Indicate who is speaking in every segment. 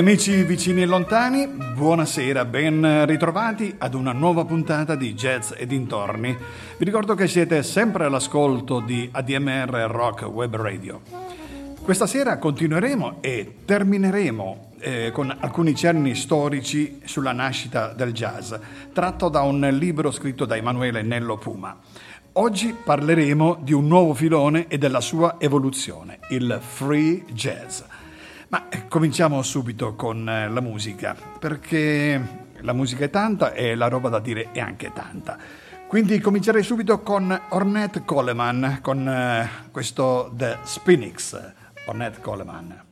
Speaker 1: amici vicini e lontani, buonasera, ben ritrovati ad una nuova puntata di Jazz e dintorni. Vi ricordo che siete sempre all'ascolto di ADMR Rock Web Radio. Questa sera continueremo e termineremo eh, con alcuni cenni storici sulla nascita del jazz, tratto da un libro scritto da Emanuele Nello Puma. Oggi parleremo di un nuovo filone e della sua evoluzione, il free jazz. Ma eh, cominciamo subito con eh, la musica, perché la musica è tanta e la roba da dire è anche tanta. Quindi comincerei subito con Ornette Coleman, con eh, questo The Spinix. Ornette Coleman.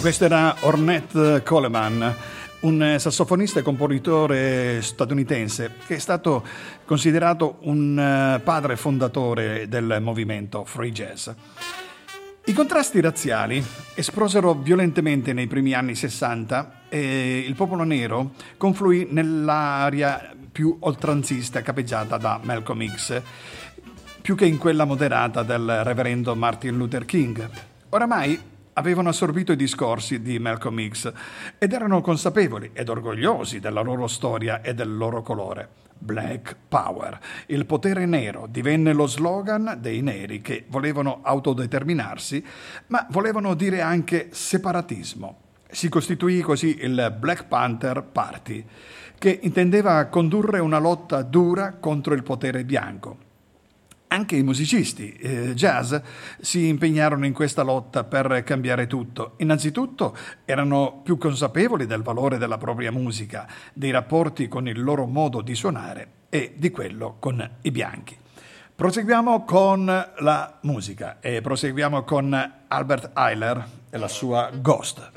Speaker 1: Questa era Ornette Coleman. un sassofonista e compositore statunitense che è stato considerato un eh, padre fondatore del movimento free jazz. I contrasti razziali esplosero violentemente nei primi anni 60 e il popolo nero confluì nell'area più oltranzista capeggiata da Malcolm X, più che in quella moderata del reverendo Martin Luther King. Oramai avevano assorbito i discorsi di Malcolm X ed erano consapevoli ed orgogliosi della loro storia e del loro colore. Black Power. Il potere nero divenne lo slogan dei neri che volevano autodeterminarsi, ma volevano dire anche separatismo. Si costituì così il Black Panther Party, che intendeva condurre una lotta dura contro il potere bianco. Anche i musicisti eh, jazz si impegnarono in questa lotta per cambiare tutto. Innanzitutto erano più consapevoli del valore della propria musica, dei rapporti con il loro modo di suonare e di quello con i bianchi. Proseguiamo con la musica e proseguiamo con Albert Eiler e la sua Ghost.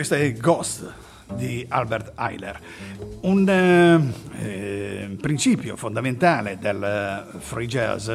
Speaker 1: Questo è Ghost di Albert Eiler, un eh, eh, principio fondamentale del free jazz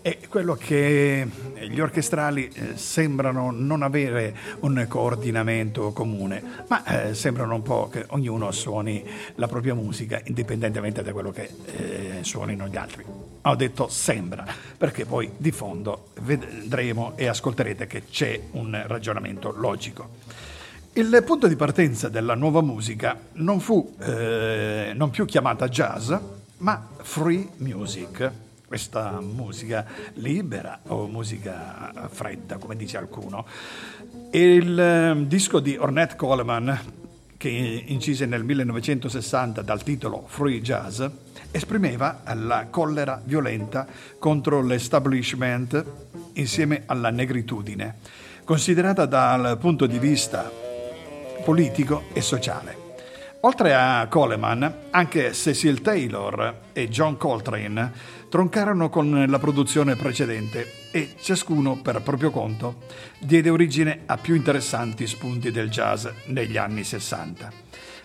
Speaker 1: è quello che gli orchestrali eh, sembrano non avere un coordinamento comune, ma eh, sembrano un po' che ognuno suoni la propria musica indipendentemente da quello che eh, suonino gli altri. Ho detto sembra, perché poi di fondo vedremo e ascolterete che c'è un ragionamento logico. Il punto di partenza della nuova musica non fu eh, non più chiamata jazz, ma free music, questa musica libera o musica fredda, come dice qualcuno. Il eh, disco di Ornette Coleman, che incise nel 1960 dal titolo Free Jazz, esprimeva la collera violenta contro l'establishment insieme alla negritudine, considerata dal punto di vista politico e sociale. Oltre a Coleman, anche Cecil Taylor e John Coltrane troncarono con la produzione precedente e ciascuno per proprio conto diede origine a più interessanti spunti del jazz negli anni 60.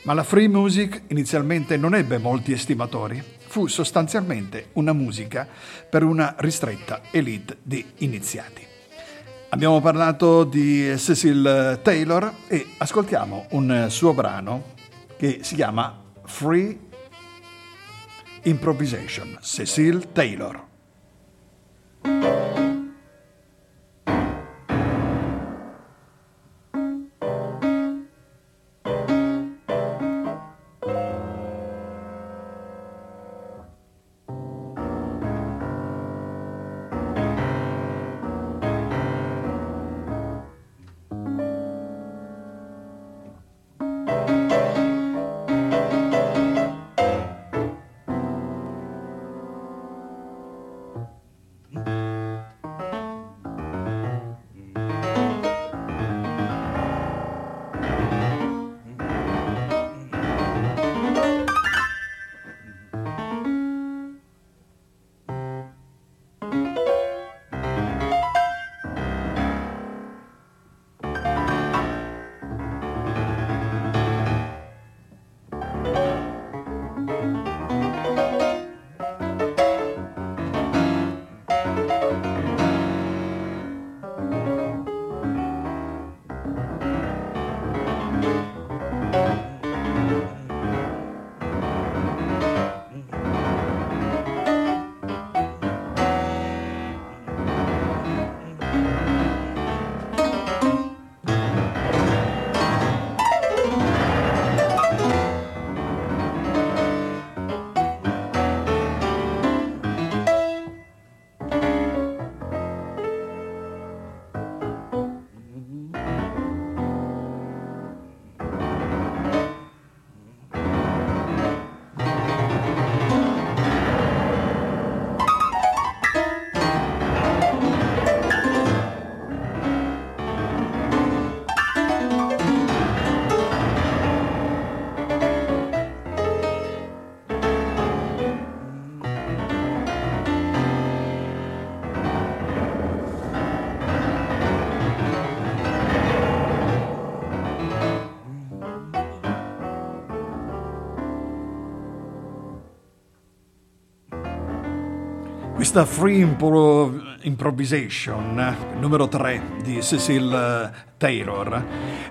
Speaker 1: Ma la free music inizialmente non ebbe molti estimatori, fu sostanzialmente una musica per una ristretta elite di iniziati. Abbiamo parlato di Cecil Taylor e ascoltiamo un suo brano che si chiama Free Improvisation, Cecil Taylor. Questa Free Impro- Improvisation numero 3 di Cecil Taylor.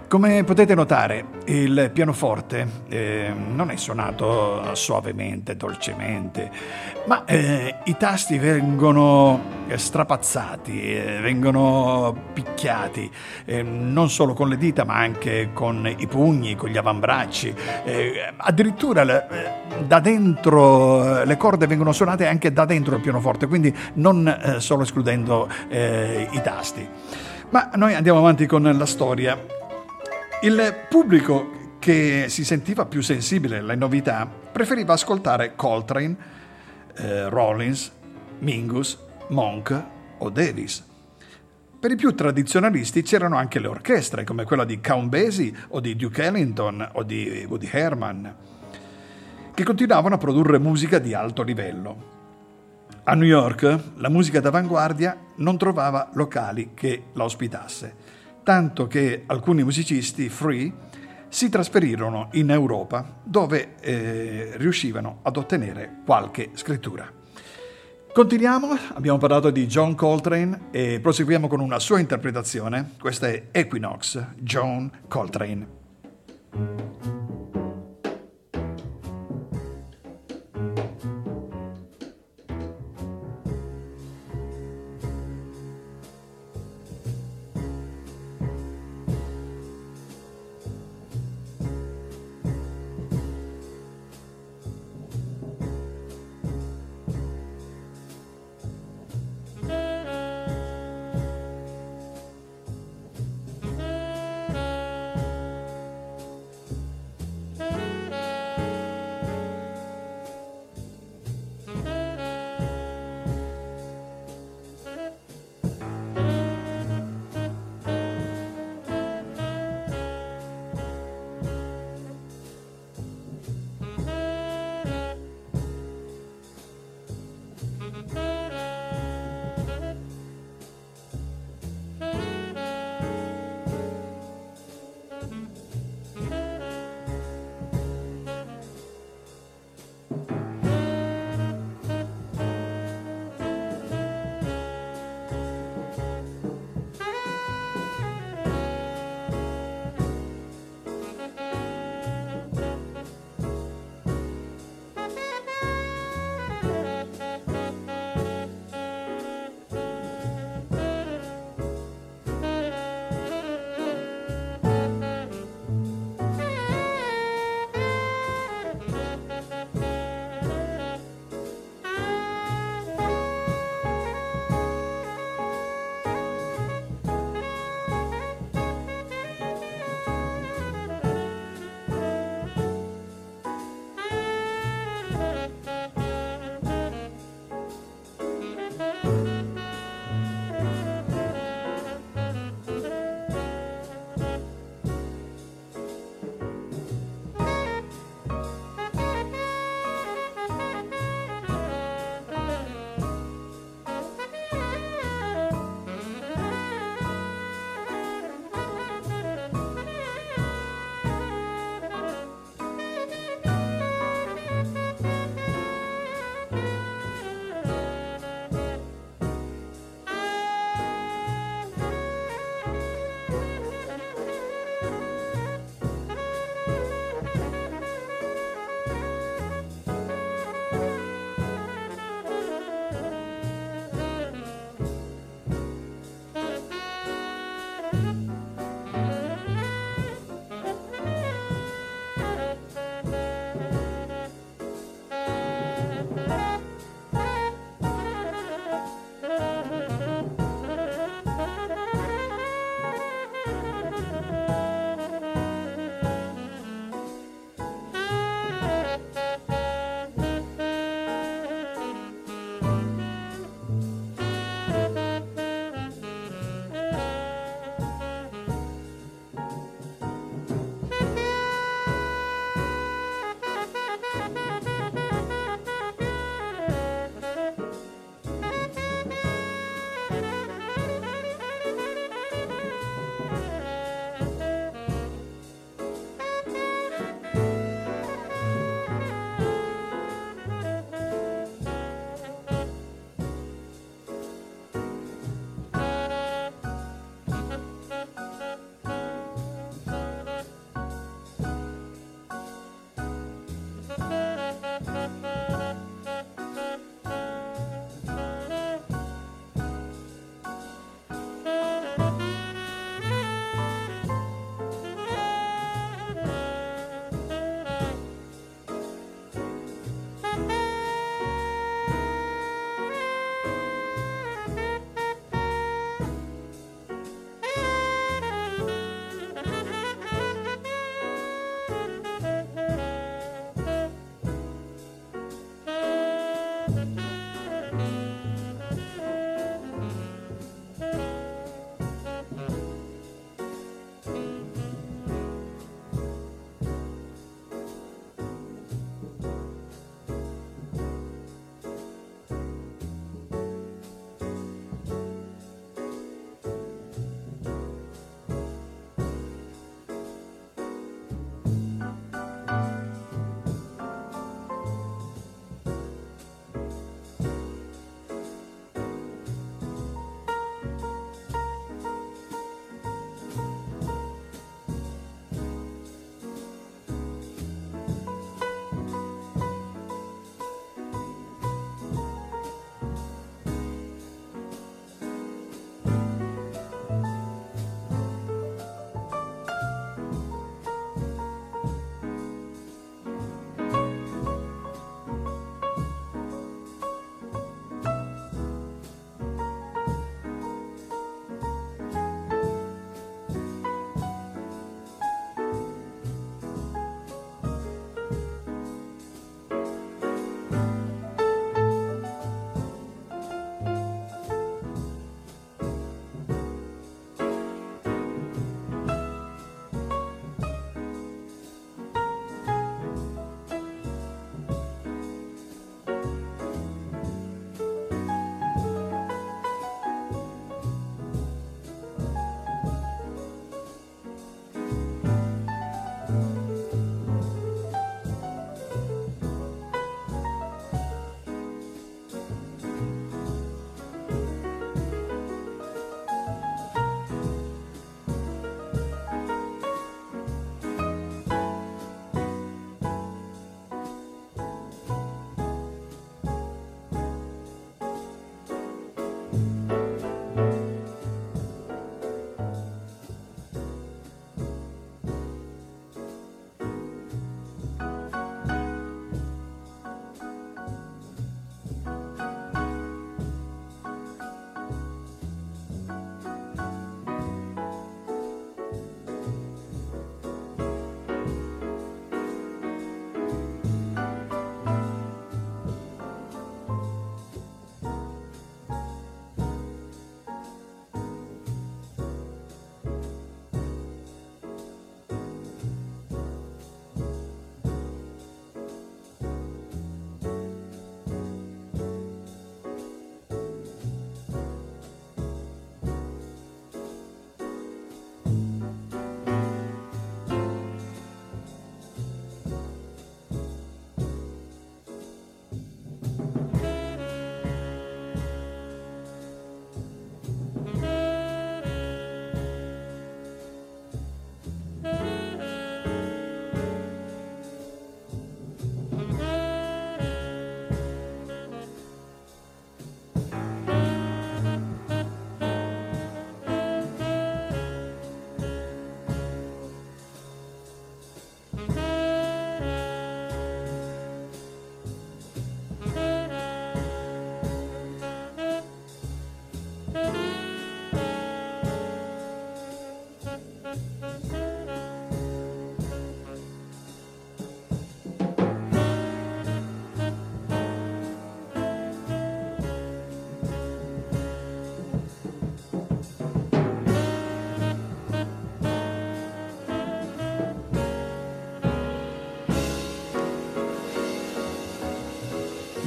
Speaker 1: Come potete notare, il pianoforte eh, non è suonato suavemente, dolcemente, ma eh, i tasti vengono strapazzati, eh, vengono picchiati, eh, non solo con le dita ma anche con i pugni, con gli avambracci, eh, addirittura eh, da dentro le corde vengono suonate anche da dentro il pianoforte, quindi non solo escludendo i tasti. Ma noi andiamo avanti con la storia. Il pubblico che si sentiva più sensibile alle novità preferiva ascoltare Coltrane, eh, Rollins, Mingus, Monk o Davis. Per i più tradizionalisti c'erano anche le orchestre, come quella di Count Basie o di Duke Ellington o di Woody Herman, che continuavano a produrre musica di alto livello. A New York la musica d'avanguardia non trovava locali che la ospitasse, tanto che alcuni musicisti free si trasferirono in Europa dove eh, riuscivano ad ottenere qualche scrittura. Continuiamo, abbiamo parlato di John Coltrane e proseguiamo con una sua interpretazione. Questa è Equinox, John Coltrane.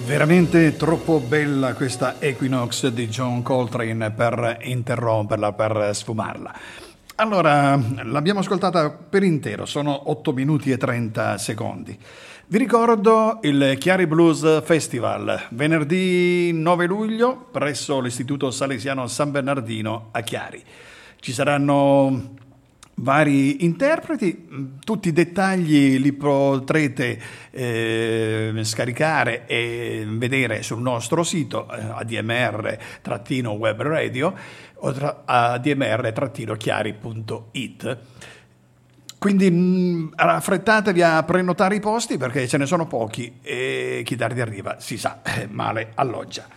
Speaker 1: Veramente troppo bella questa Equinox di John Coltrane per interromperla, per sfumarla. Allora, l'abbiamo ascoltata per intero, sono 8 minuti e 30 secondi. Vi ricordo il Chiari Blues Festival, venerdì 9 luglio presso l'Istituto Salesiano San Bernardino a Chiari. Ci saranno vari interpreti, tutti i dettagli li potrete eh, scaricare e vedere sul nostro sito eh, admr-web radio o tra, admr-chiari.it. Quindi mh, affrettatevi a prenotare i posti perché ce ne sono pochi e chi tardi arriva si sa, eh, male alloggia.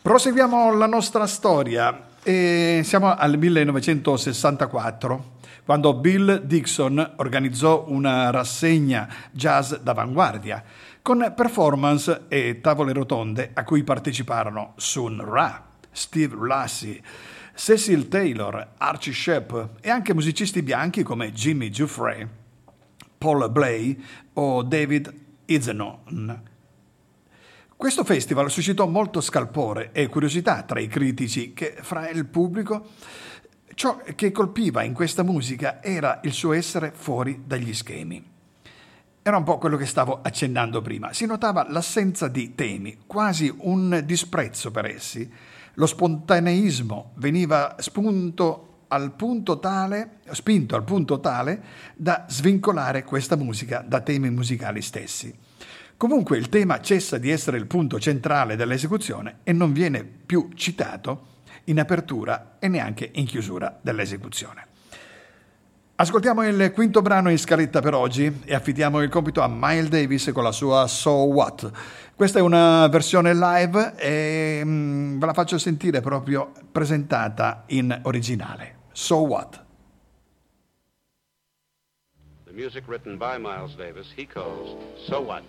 Speaker 1: Proseguiamo la nostra storia e siamo al 1964 quando Bill Dixon organizzò una rassegna jazz d'avanguardia con performance e tavole rotonde a cui parteciparono Sun Ra, Steve Lassie, Cecil Taylor, Archie Shepp e anche musicisti bianchi come Jimmy Giuffre, Paul Blay o David Izenon. Questo festival suscitò molto scalpore e curiosità tra i critici che fra il pubblico Ciò che colpiva in questa musica era il suo essere fuori dagli schemi. Era un po' quello che stavo accennando prima. Si notava l'assenza di temi, quasi un disprezzo per essi. Lo spontaneismo veniva spunto al tale, spinto al punto tale da svincolare questa musica da temi musicali stessi. Comunque il tema cessa di essere il punto centrale dell'esecuzione e non viene più citato in apertura e neanche in chiusura dell'esecuzione. Ascoltiamo il quinto brano in scaletta per oggi e affidiamo il compito a Miles Davis con la sua So What. Questa è una versione live e mm, ve la faccio sentire proprio presentata in originale. So What.
Speaker 2: The music written by Miles Davis, he calls So What.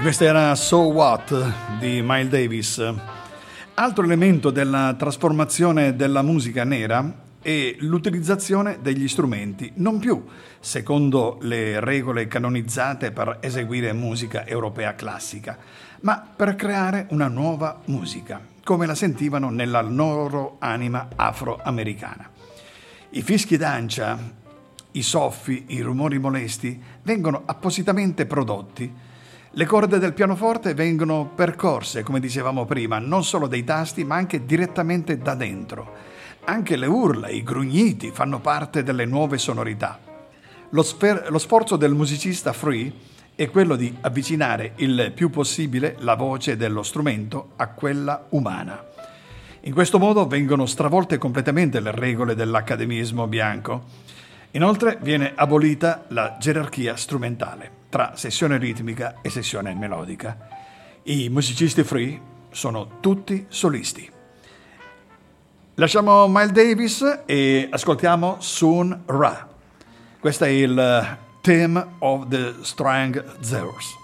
Speaker 1: E questa era So What di Miles Davis. Altro elemento della trasformazione della musica nera è l'utilizzazione degli strumenti, non più secondo le regole canonizzate per eseguire musica europea classica, ma per creare una nuova musica, come la sentivano nella loro anima afroamericana. I fischi d'ancia, i soffi, i rumori molesti vengono appositamente prodotti le corde del pianoforte vengono percorse, come dicevamo prima, non solo dai tasti, ma anche direttamente da dentro. Anche le urla, i grugniti fanno parte delle nuove sonorità. Lo, sfer- lo sforzo del musicista free è quello di avvicinare il più possibile la voce dello strumento a quella umana. In questo modo vengono stravolte completamente le regole dell'accademismo bianco. Inoltre viene abolita la gerarchia strumentale tra sessione ritmica e sessione melodica. I musicisti free sono tutti solisti. Lasciamo Miles Davis e ascoltiamo Soon Ra. Questo è il theme of the Strang Zeus.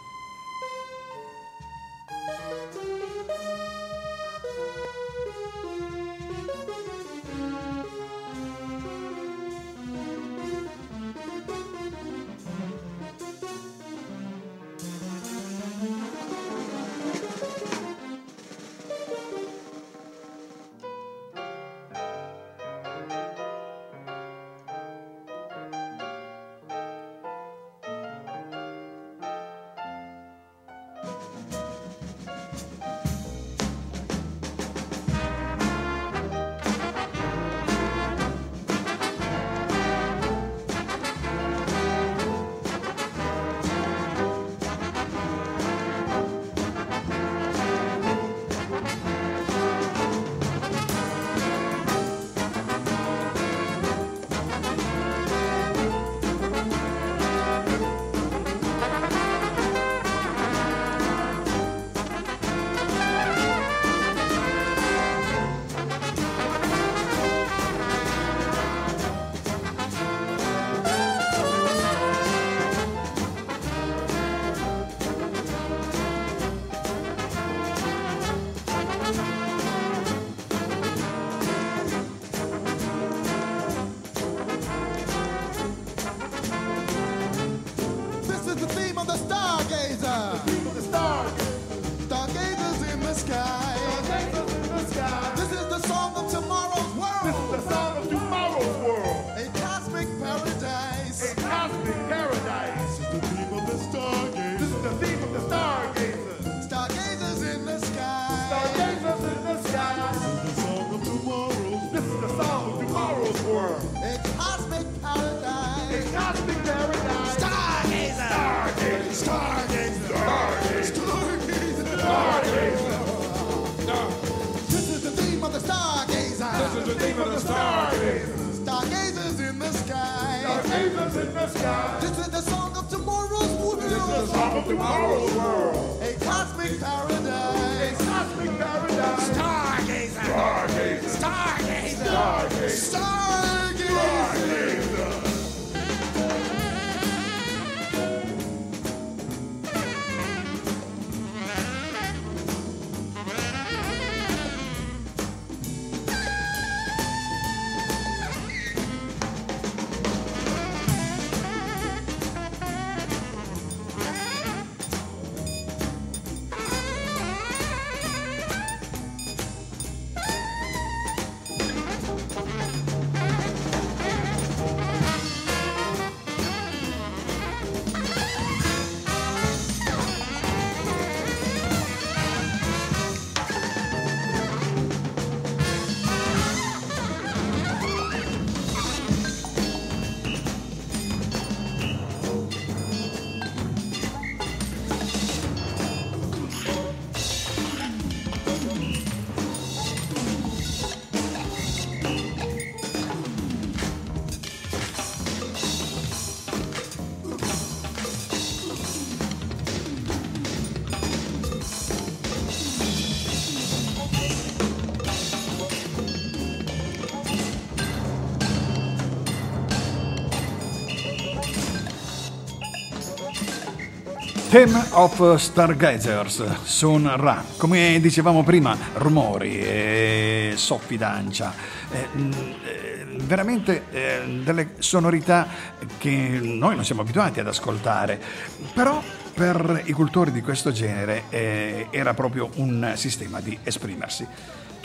Speaker 3: Jesus in the sky. This is the song of tomorrow's world. This is the song of tomorrow's world. A cosmic paradise. A cosmic paradise. Stargazer. Stargazer. Stargazer. Stargazer. Stargazer.
Speaker 1: Theme of Stargazers, Sun Ra. Come dicevamo prima, rumori e soffidancia. Eh, eh, veramente eh, delle sonorità che noi non siamo abituati ad ascoltare. Però per i cultori di questo genere eh, era proprio un sistema di esprimersi.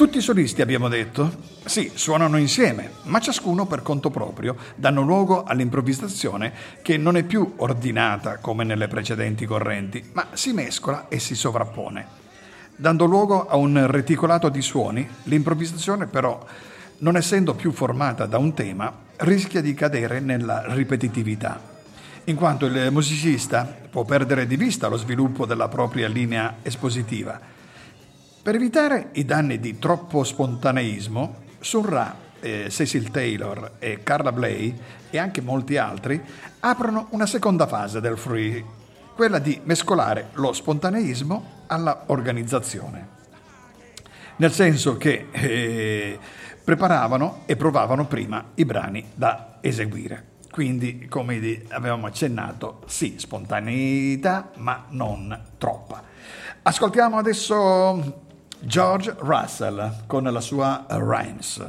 Speaker 1: Tutti i solisti, abbiamo detto? Sì, suonano insieme, ma ciascuno per conto proprio danno luogo all'improvvisazione che non è più ordinata come nelle precedenti correnti, ma si mescola e si sovrappone. Dando luogo a un reticolato di suoni, l'improvvisazione però, non essendo più formata da un tema, rischia di cadere nella ripetitività, in quanto il musicista può perdere di vista lo sviluppo della propria linea espositiva per evitare i danni di troppo spontaneismo, Surra, eh, Cecil Taylor e Carla Bley e anche molti altri aprono una seconda fase del free, quella di mescolare lo spontaneismo alla organizzazione. Nel senso che eh, preparavano e provavano prima i brani da eseguire. Quindi, come avevamo accennato, sì, spontaneità, ma non troppa. Ascoltiamo adesso George Russell con la sua Rhymes.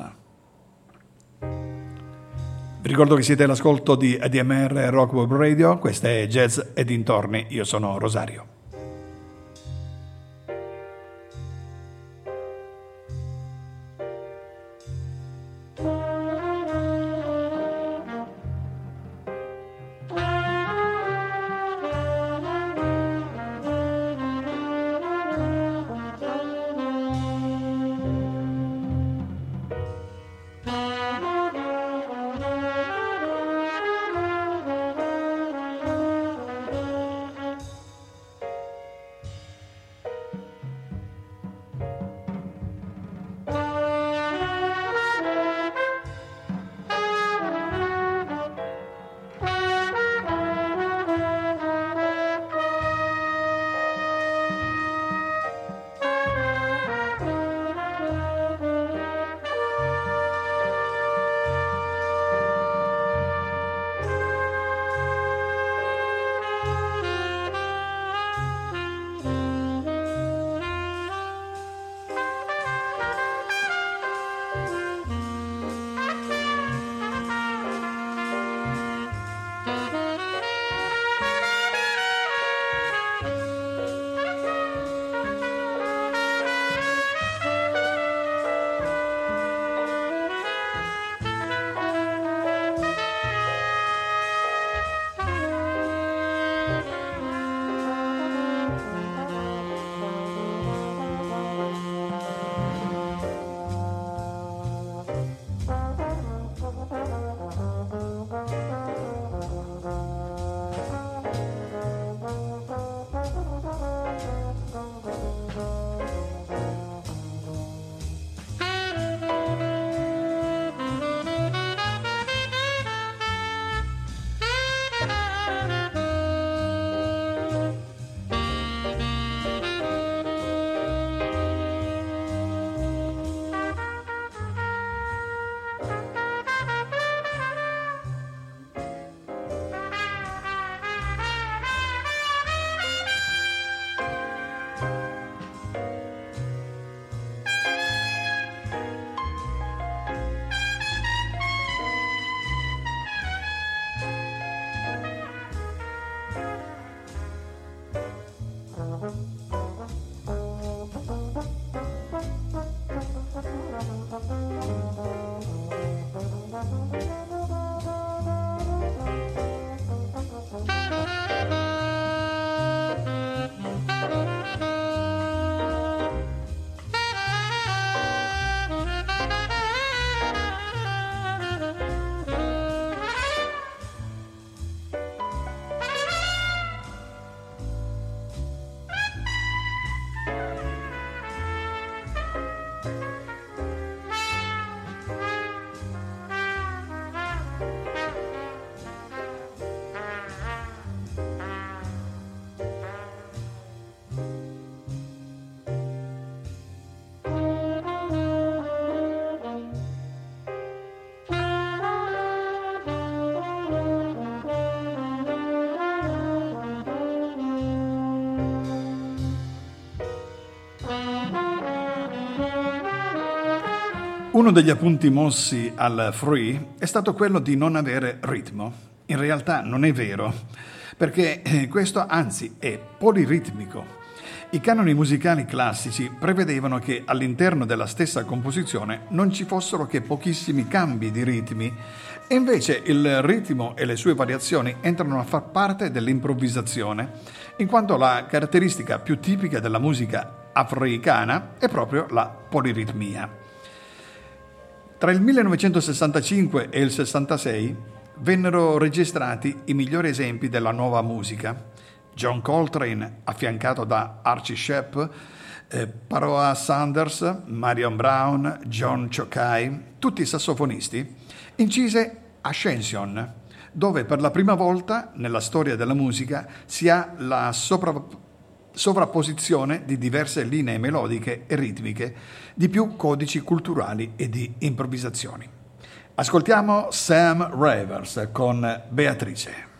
Speaker 1: Vi ricordo che siete all'ascolto di ADMR Rock Web Radio, questa è Jazz e dintorni, io sono Rosario. Uno degli appunti mossi al free è stato quello di non avere ritmo. In realtà non è vero, perché eh, questo anzi è poliritmico. I canoni musicali classici prevedevano che all'interno della stessa composizione non ci fossero che pochissimi cambi di ritmi e invece il ritmo e le sue variazioni entrano a far parte dell'improvvisazione, in quanto la caratteristica più tipica della musica africana è proprio la poliritmia. Tra il 1965 e il 66 vennero registrati i migliori esempi della nuova musica. John Coltrane, affiancato da Archie Shepp, eh, Paroa Sanders, Marion Brown, John Chokai, tutti sassofonisti, incise Ascension, dove per la prima volta nella storia della musica si ha la sopra- sovrapposizione di diverse linee melodiche e ritmiche, di più codici culturali e di improvvisazioni. Ascoltiamo Sam Ravers con Beatrice.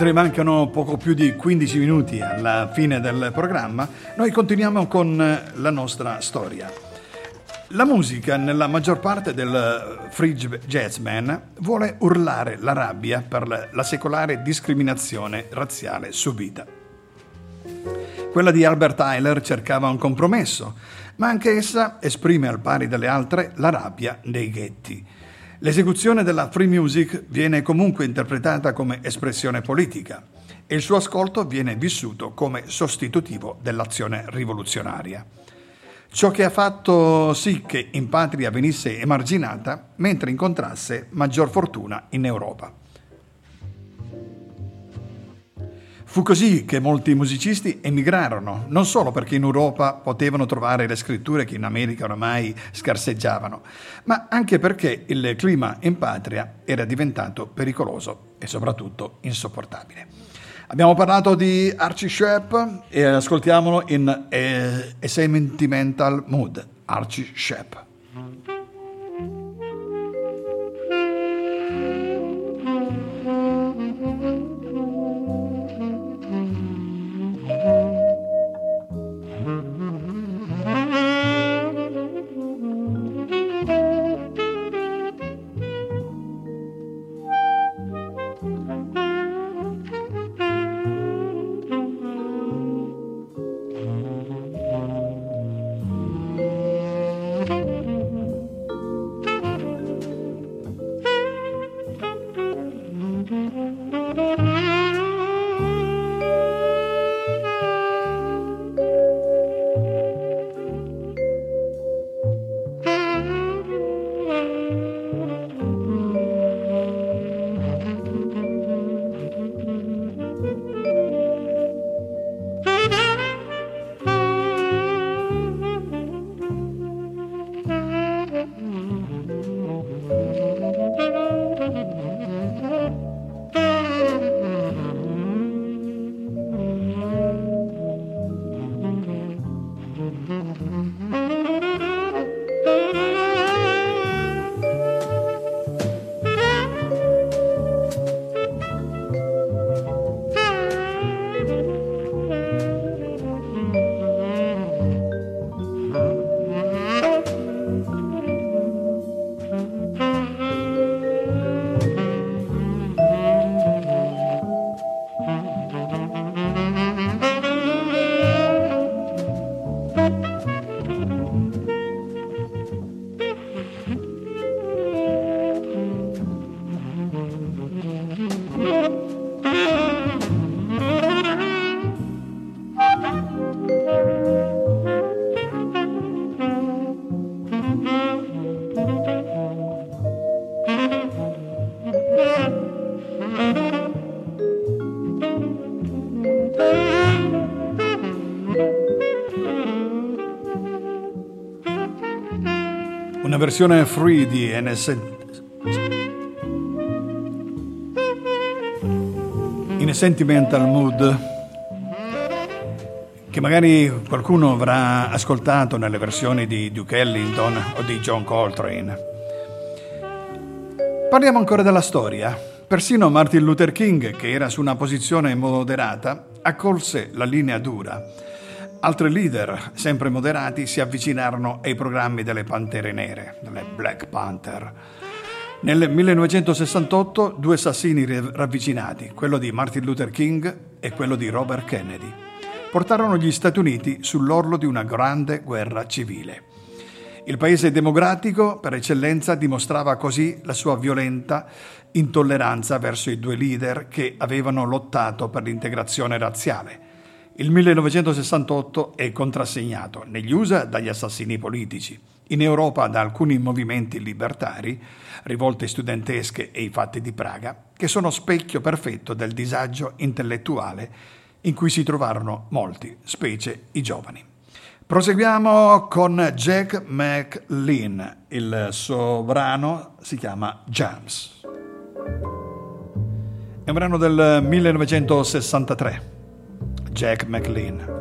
Speaker 1: Mentre mancano poco più di 15 minuti alla fine del programma, noi continuiamo con la nostra storia. La musica, nella maggior parte del free jazzman, vuole urlare la rabbia per la secolare discriminazione razziale subita. Quella di Albert Tyler cercava un compromesso, ma anche essa esprime al pari delle altre la rabbia dei ghetti. L'esecuzione della free music viene comunque interpretata come espressione politica e il suo ascolto viene vissuto come sostitutivo dell'azione rivoluzionaria. Ciò che ha fatto sì che in patria venisse emarginata mentre incontrasse maggior fortuna in Europa. Fu così che molti musicisti emigrarono, non solo perché in Europa potevano trovare le scritture che in America oramai scarseggiavano, ma anche perché il clima in patria era diventato pericoloso e soprattutto insopportabile. Abbiamo parlato di Archie Shepp e ascoltiamolo in A Sentimental Mood, Archie Shepp. Versione free di NS... In a Sentimental Mood che magari qualcuno avrà ascoltato nelle versioni di Duke Ellington o di John Coltrane. Parliamo ancora della storia. Persino Martin Luther King, che era su una posizione moderata, accolse la linea dura Altri leader, sempre moderati, si avvicinarono ai programmi delle Pantere Nere, delle Black Panther. Nel 1968 due assassini ravvicinati, quello di Martin Luther King e quello di Robert Kennedy, portarono gli Stati Uniti sull'orlo di una grande guerra civile. Il paese democratico per eccellenza dimostrava così la sua violenta intolleranza verso i due leader che avevano lottato per l'integrazione razziale il 1968 è contrassegnato negli USA dagli assassini politici, in Europa da alcuni movimenti libertari, rivolte studentesche e i fatti di Praga, che sono specchio perfetto del disagio intellettuale in cui si trovarono molti, specie i giovani. Proseguiamo con Jack McLean, il suo brano si chiama Jams. È un brano del 1963. Jack McLean.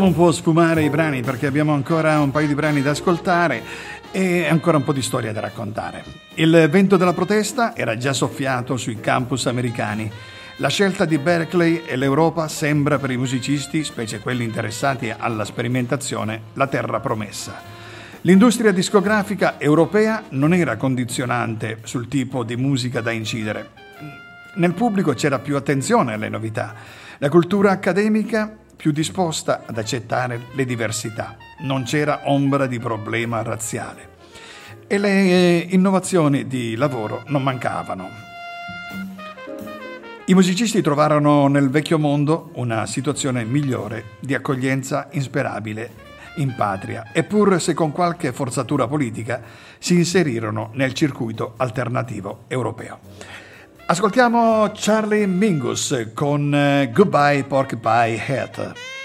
Speaker 1: Dobbiamo un po' sfumare i brani perché abbiamo ancora un paio di brani da ascoltare e ancora un po' di storia da raccontare. Il vento della protesta era già soffiato sui campus americani. La scelta di Berkeley e l'Europa sembra per i musicisti, specie quelli interessati alla sperimentazione, la terra promessa. L'industria discografica europea non era condizionante sul tipo di musica da incidere. Nel pubblico c'era più attenzione alle novità. La cultura accademica più disposta ad accettare le diversità. Non c'era ombra di problema razziale. E le eh, innovazioni di lavoro non mancavano. I musicisti trovarono nel vecchio mondo una situazione migliore di accoglienza insperabile in patria e pur se con qualche forzatura politica si inserirono nel circuito alternativo europeo. Ascoltiamo Charlie Mingus con eh, Goodbye Porcupine Head.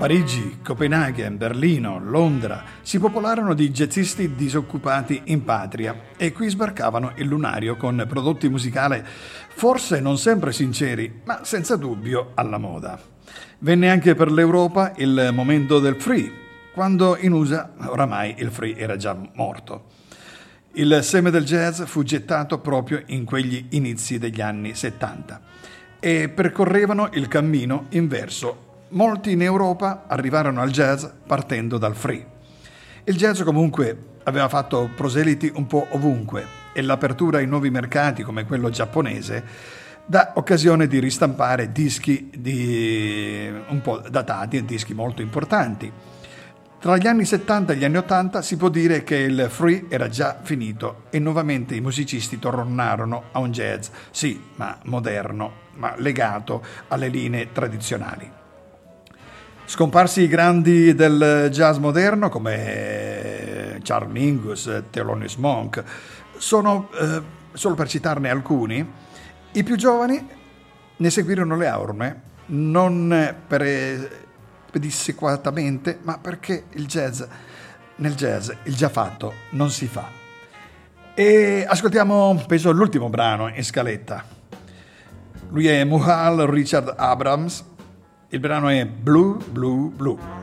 Speaker 1: Parigi, Copenaghen, Berlino, Londra si popolarono di jazzisti disoccupati in patria e qui sbarcavano il lunario con prodotti musicali forse non sempre sinceri, ma senza dubbio alla moda. Venne anche per l'Europa il momento del free, quando in USA oramai il free era già morto. Il seme del jazz fu gettato proprio in quegli inizi degli anni 70 e percorrevano il cammino inverso molti in Europa arrivarono al jazz partendo dal free. Il jazz comunque aveva fatto proseliti un po' ovunque e l'apertura ai nuovi mercati come quello giapponese dà occasione di ristampare dischi di un po' datati e dischi molto importanti. Tra gli anni 70 e gli anni 80 si può dire che il free era già finito e nuovamente i musicisti tornarono a un jazz, sì, ma moderno, ma legato alle linee tradizionali. Scomparsi i grandi del jazz moderno come Charles Mingus, Thelonious Monk, sono eh, solo per citarne alcuni, i più giovani ne seguirono le orme non per pedissequatamente, ma perché il jazz, nel jazz il già fatto non si fa. E ascoltiamo, penso, l'ultimo brano in scaletta. Lui è Muhal Richard Abrams, il brano è Blue, Blue, Blue.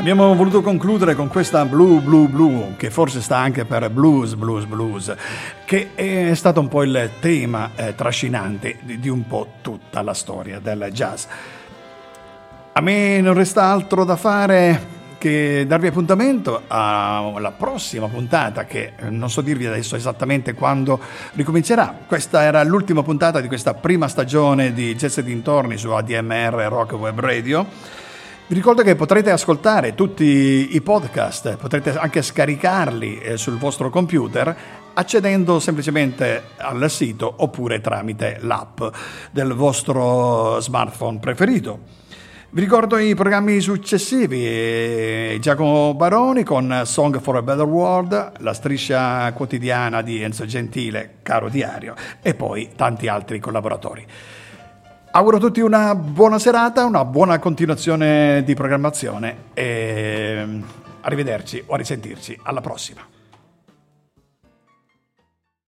Speaker 1: Abbiamo voluto concludere con questa Blue Blue Blue, che forse sta anche per Blues Blues Blues, che è stato un po' il tema eh, trascinante di, di un po' tutta la storia del jazz. A me non resta altro da fare che darvi appuntamento alla prossima puntata che non so dirvi adesso esattamente quando ricomincerà. Questa era l'ultima puntata di questa prima stagione di Jazz e dintorni su ADMR Rock Web Radio. Vi ricordo che potrete ascoltare tutti i podcast, potrete anche scaricarli eh, sul vostro computer accedendo semplicemente al sito oppure tramite l'app del vostro smartphone preferito. Vi ricordo i programmi successivi, eh, Giacomo Baroni con Song for a Better World, la striscia quotidiana di Enzo Gentile, Caro Diario, e poi tanti altri collaboratori. Auguro a tutti una buona serata, una buona continuazione di programmazione e arrivederci o a risentirci. Alla prossima.